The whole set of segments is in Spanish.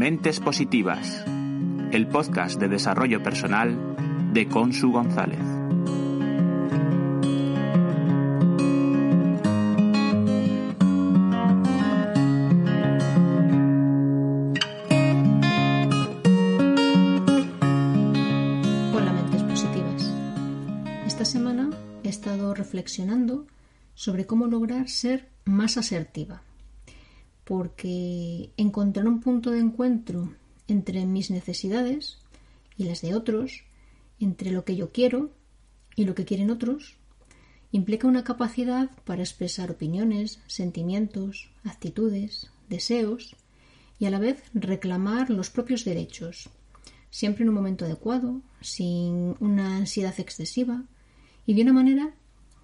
Mentes Positivas, el podcast de desarrollo personal de Consu González. Hola, Mentes Positivas. Esta semana he estado reflexionando sobre cómo lograr ser más asertiva porque encontrar un punto de encuentro entre mis necesidades y las de otros, entre lo que yo quiero y lo que quieren otros, implica una capacidad para expresar opiniones, sentimientos, actitudes, deseos y a la vez reclamar los propios derechos, siempre en un momento adecuado, sin una ansiedad excesiva y de una manera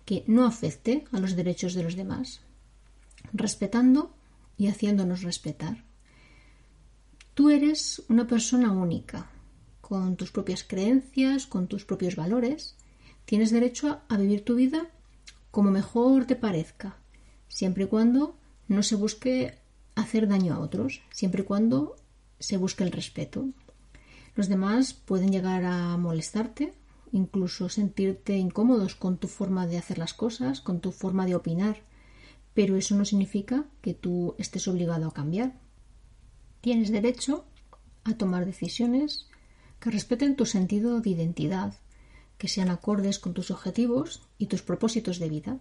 que no afecte a los derechos de los demás, respetando y haciéndonos respetar. Tú eres una persona única, con tus propias creencias, con tus propios valores. Tienes derecho a vivir tu vida como mejor te parezca, siempre y cuando no se busque hacer daño a otros, siempre y cuando se busque el respeto. Los demás pueden llegar a molestarte, incluso sentirte incómodos con tu forma de hacer las cosas, con tu forma de opinar pero eso no significa que tú estés obligado a cambiar. Tienes derecho a tomar decisiones que respeten tu sentido de identidad, que sean acordes con tus objetivos y tus propósitos de vida.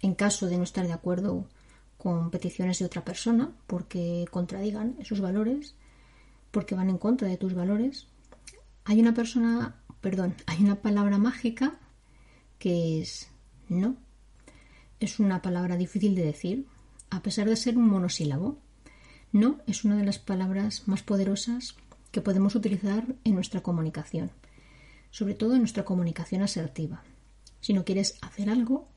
En caso de no estar de acuerdo con peticiones de otra persona porque contradigan esos valores, porque van en contra de tus valores, hay una persona, perdón, hay una palabra mágica que es no es una palabra difícil de decir, a pesar de ser un monosílabo. No es una de las palabras más poderosas que podemos utilizar en nuestra comunicación, sobre todo en nuestra comunicación asertiva. Si no quieres hacer algo,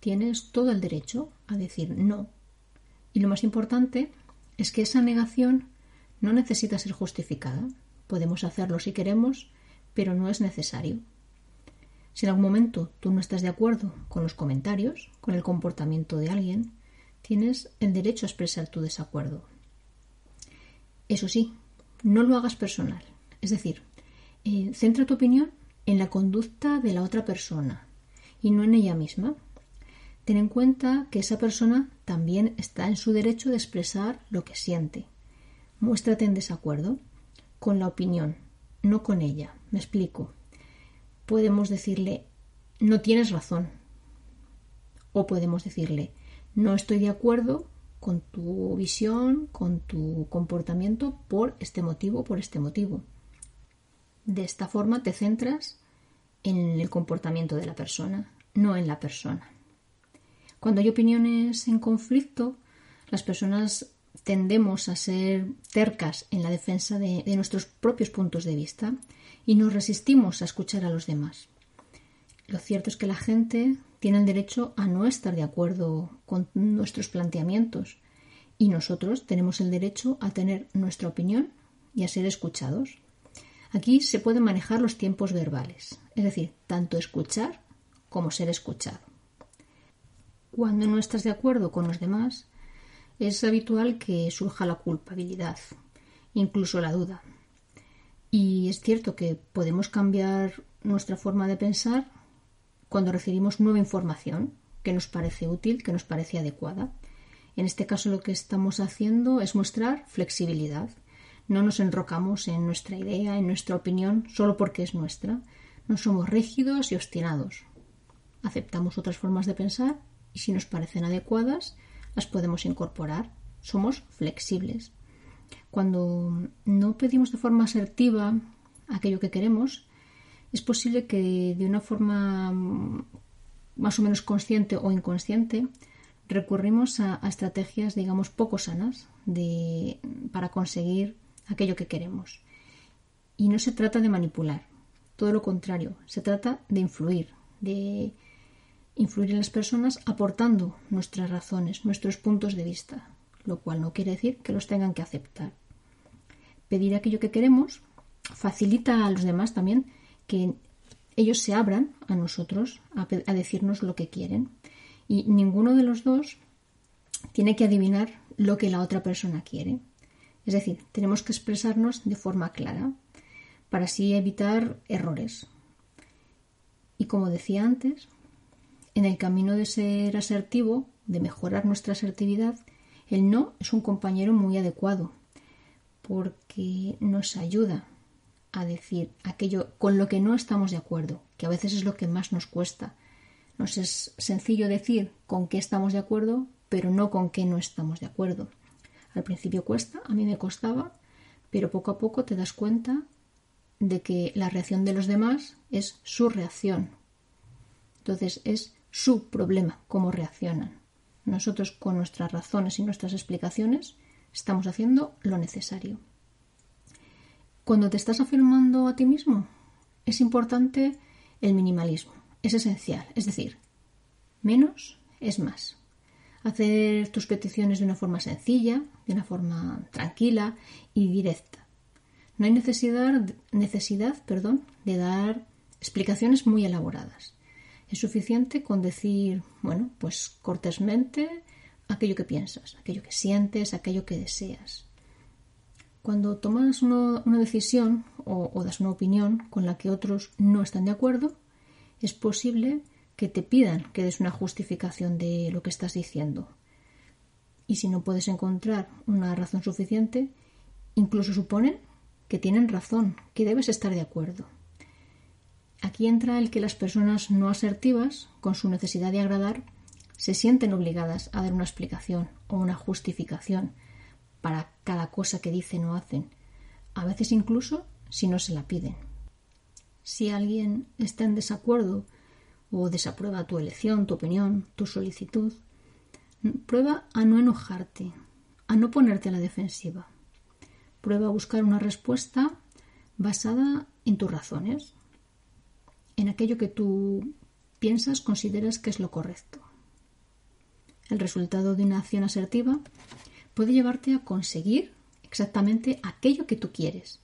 tienes todo el derecho a decir no. Y lo más importante es que esa negación no necesita ser justificada. Podemos hacerlo si queremos, pero no es necesario. Si en algún momento tú no estás de acuerdo con los comentarios, con el comportamiento de alguien, tienes el derecho a expresar tu desacuerdo. Eso sí, no lo hagas personal. Es decir, eh, centra tu opinión en la conducta de la otra persona y no en ella misma. Ten en cuenta que esa persona también está en su derecho de expresar lo que siente. Muéstrate en desacuerdo con la opinión, no con ella. Me explico podemos decirle, no tienes razón. O podemos decirle, no estoy de acuerdo con tu visión, con tu comportamiento por este motivo, por este motivo. De esta forma te centras en el comportamiento de la persona, no en la persona. Cuando hay opiniones en conflicto, las personas tendemos a ser tercas en la defensa de, de nuestros propios puntos de vista y nos resistimos a escuchar a los demás. Lo cierto es que la gente tiene el derecho a no estar de acuerdo con nuestros planteamientos y nosotros tenemos el derecho a tener nuestra opinión y a ser escuchados. Aquí se pueden manejar los tiempos verbales, es decir, tanto escuchar como ser escuchado. Cuando no estás de acuerdo con los demás, es habitual que surja la culpabilidad, incluso la duda. Y es cierto que podemos cambiar nuestra forma de pensar cuando recibimos nueva información que nos parece útil, que nos parece adecuada. En este caso lo que estamos haciendo es mostrar flexibilidad. No nos enrocamos en nuestra idea, en nuestra opinión, solo porque es nuestra. No somos rígidos y obstinados. Aceptamos otras formas de pensar y si nos parecen adecuadas, las podemos incorporar. Somos flexibles. Cuando no pedimos de forma asertiva aquello que queremos, es posible que de una forma más o menos consciente o inconsciente, recurrimos a, estrategias, digamos, poco sanas de, para conseguir aquello que queremos. Y no se trata de manipular, todo lo contrario, se trata de influir, de influir en las personas aportando nuestras razones, nuestros puntos de vista, lo cual no quiere decir que los tengan que aceptar. Pedir aquello que queremos facilita a los demás también que ellos se abran a nosotros a, a decirnos lo que quieren y ninguno de los dos tiene que adivinar lo que la otra persona quiere. Es decir, tenemos que expresarnos de forma clara para así evitar errores. Y como decía antes, en el camino de ser asertivo, de mejorar nuestra asertividad, el no es un compañero muy adecuado porque nos ayuda a decir aquello con lo que no estamos de acuerdo, que a veces es lo que más nos cuesta. Nos es sencillo decir con qué estamos de acuerdo, pero no con qué no estamos de acuerdo. Al principio cuesta, a mí me costaba, pero poco a poco te das cuenta de que la reacción de los demás es su reacción. Entonces es su problema, cómo reaccionan. Nosotros con nuestras razones y nuestras explicaciones estamos haciendo lo necesario. Cuando te estás afirmando a ti mismo, es importante el minimalismo, es esencial, es decir, menos es más. Hacer tus peticiones de una forma sencilla, de una forma tranquila y directa. No hay necesidad, necesidad perdón, de dar explicaciones muy elaboradas. Es suficiente con decir, bueno, pues cortésmente aquello que piensas, aquello que sientes, aquello que deseas. Cuando tomas una, decisión o, o, das una opinión con la que otros no están de acuerdo, es posible que te pidan que des una justificación de lo que estás diciendo. Y si no puedes encontrar una razón suficiente, incluso suponen que tienen razón, que debes estar de acuerdo. Aquí entra el que las personas no asertivas, con su necesidad de agradar, se sienten obligadas a dar una explicación o una justificación para cada cosa que dicen o hacen, a veces incluso si no se la piden. Si alguien está en desacuerdo o desaprueba tu elección, tu opinión, tu solicitud, prueba a no enojarte, a no ponerte a la defensiva. Prueba a buscar una respuesta basada en tus razones, en aquello que tú piensas, consideras que es lo correcto. El resultado de una acción asertiva puede llevarte a conseguir exactamente aquello que tú quieres.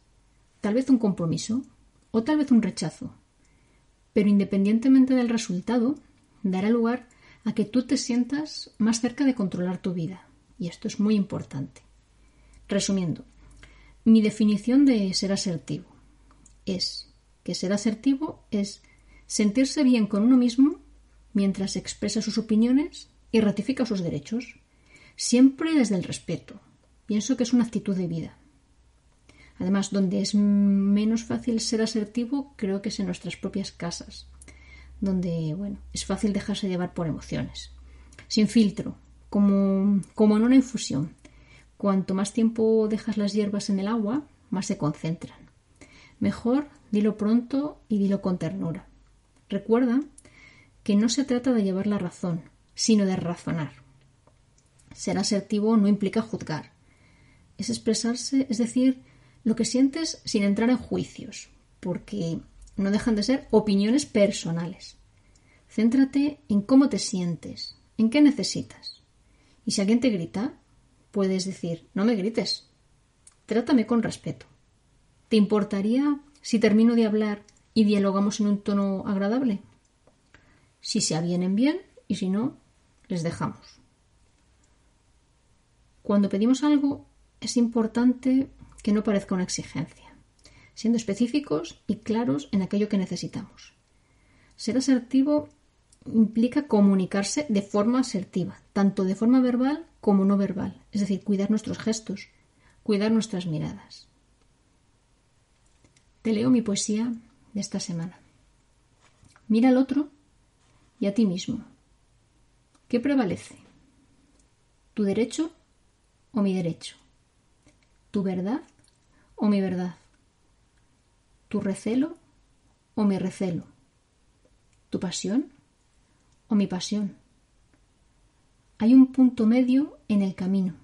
Tal vez un compromiso o tal vez un rechazo. Pero independientemente del resultado, dará lugar a que tú te sientas más cerca de controlar tu vida. Y esto es muy importante. Resumiendo, mi definición de ser asertivo es que ser asertivo es sentirse bien con uno mismo mientras expresa sus opiniones y ratifica sus derechos, siempre desde el respeto. Pienso que es una actitud de vida. Además, donde es menos fácil ser asertivo, creo que es en nuestras propias casas, donde, bueno, es fácil dejarse llevar por emociones, sin filtro, como, como en una infusión, Cuanto más tiempo dejas las hierbas en el agua, más se concentran. Mejor dilo pronto y dilo con ternura. Recuerda que no se trata de llevar la razón, sino de razonar. Ser asertivo no implica juzgar. Es expresarse, es decir, lo que sientes sin entrar en juicios, porque no dejan de ser opiniones personales. Céntrate en cómo te sientes, en qué necesitas. Y si alguien te grita, puedes decir, no me grites, trátame con respeto. ¿Te importaría si termino de hablar y dialogamos en un tono agradable? Si se avienen bien y si no, les dejamos. Cuando pedimos algo es importante que no parezca una exigencia, siendo específicos y claros en aquello que necesitamos. Ser asertivo implica comunicarse de forma asertiva, tanto de forma verbal como no verbal, es decir, cuidar nuestros gestos, cuidar nuestras miradas. Te leo mi poesía de esta semana. Mira al otro y a ti mismo. ¿Qué prevalece? ¿Tu derecho o mi derecho? ¿Tu verdad o mi verdad? ¿Tu recelo o mi recelo? ¿Tu pasión mi pasión. Hay un punto medio en el camino.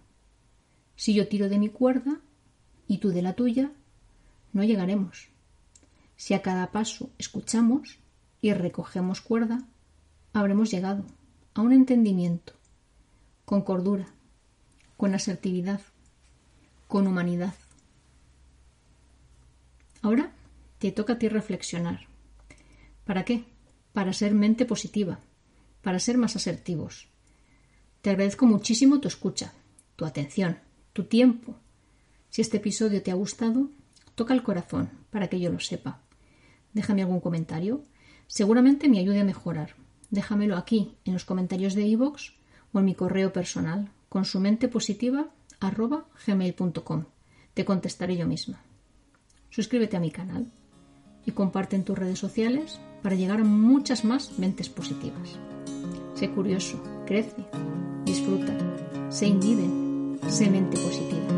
Si yo tiro de mi cuerda y tú de la tuya, no llegaremos. Si a cada paso escuchamos y recogemos cuerda, habremos llegado a un entendimiento, con cordura, con asertividad, con humanidad. Ahora te toca a ti reflexionar. ¿Para qué? Para ser mente positiva, para ser más asertivos. Te agradezco muchísimo tu escucha, tu atención, tu tiempo. Si este episodio te ha gustado, toca el corazón para que yo lo sepa. Déjame algún comentario. Seguramente me ayude a mejorar. Déjamelo aquí, en los comentarios de iVoox o en mi correo personal, con su mente positiva. Te contestaré yo misma. Suscríbete a mi canal y comparte en tus redes sociales para llegar a muchas más mentes positivas. Sé curioso, crece, disfruta, sé indiden, sé mente positiva.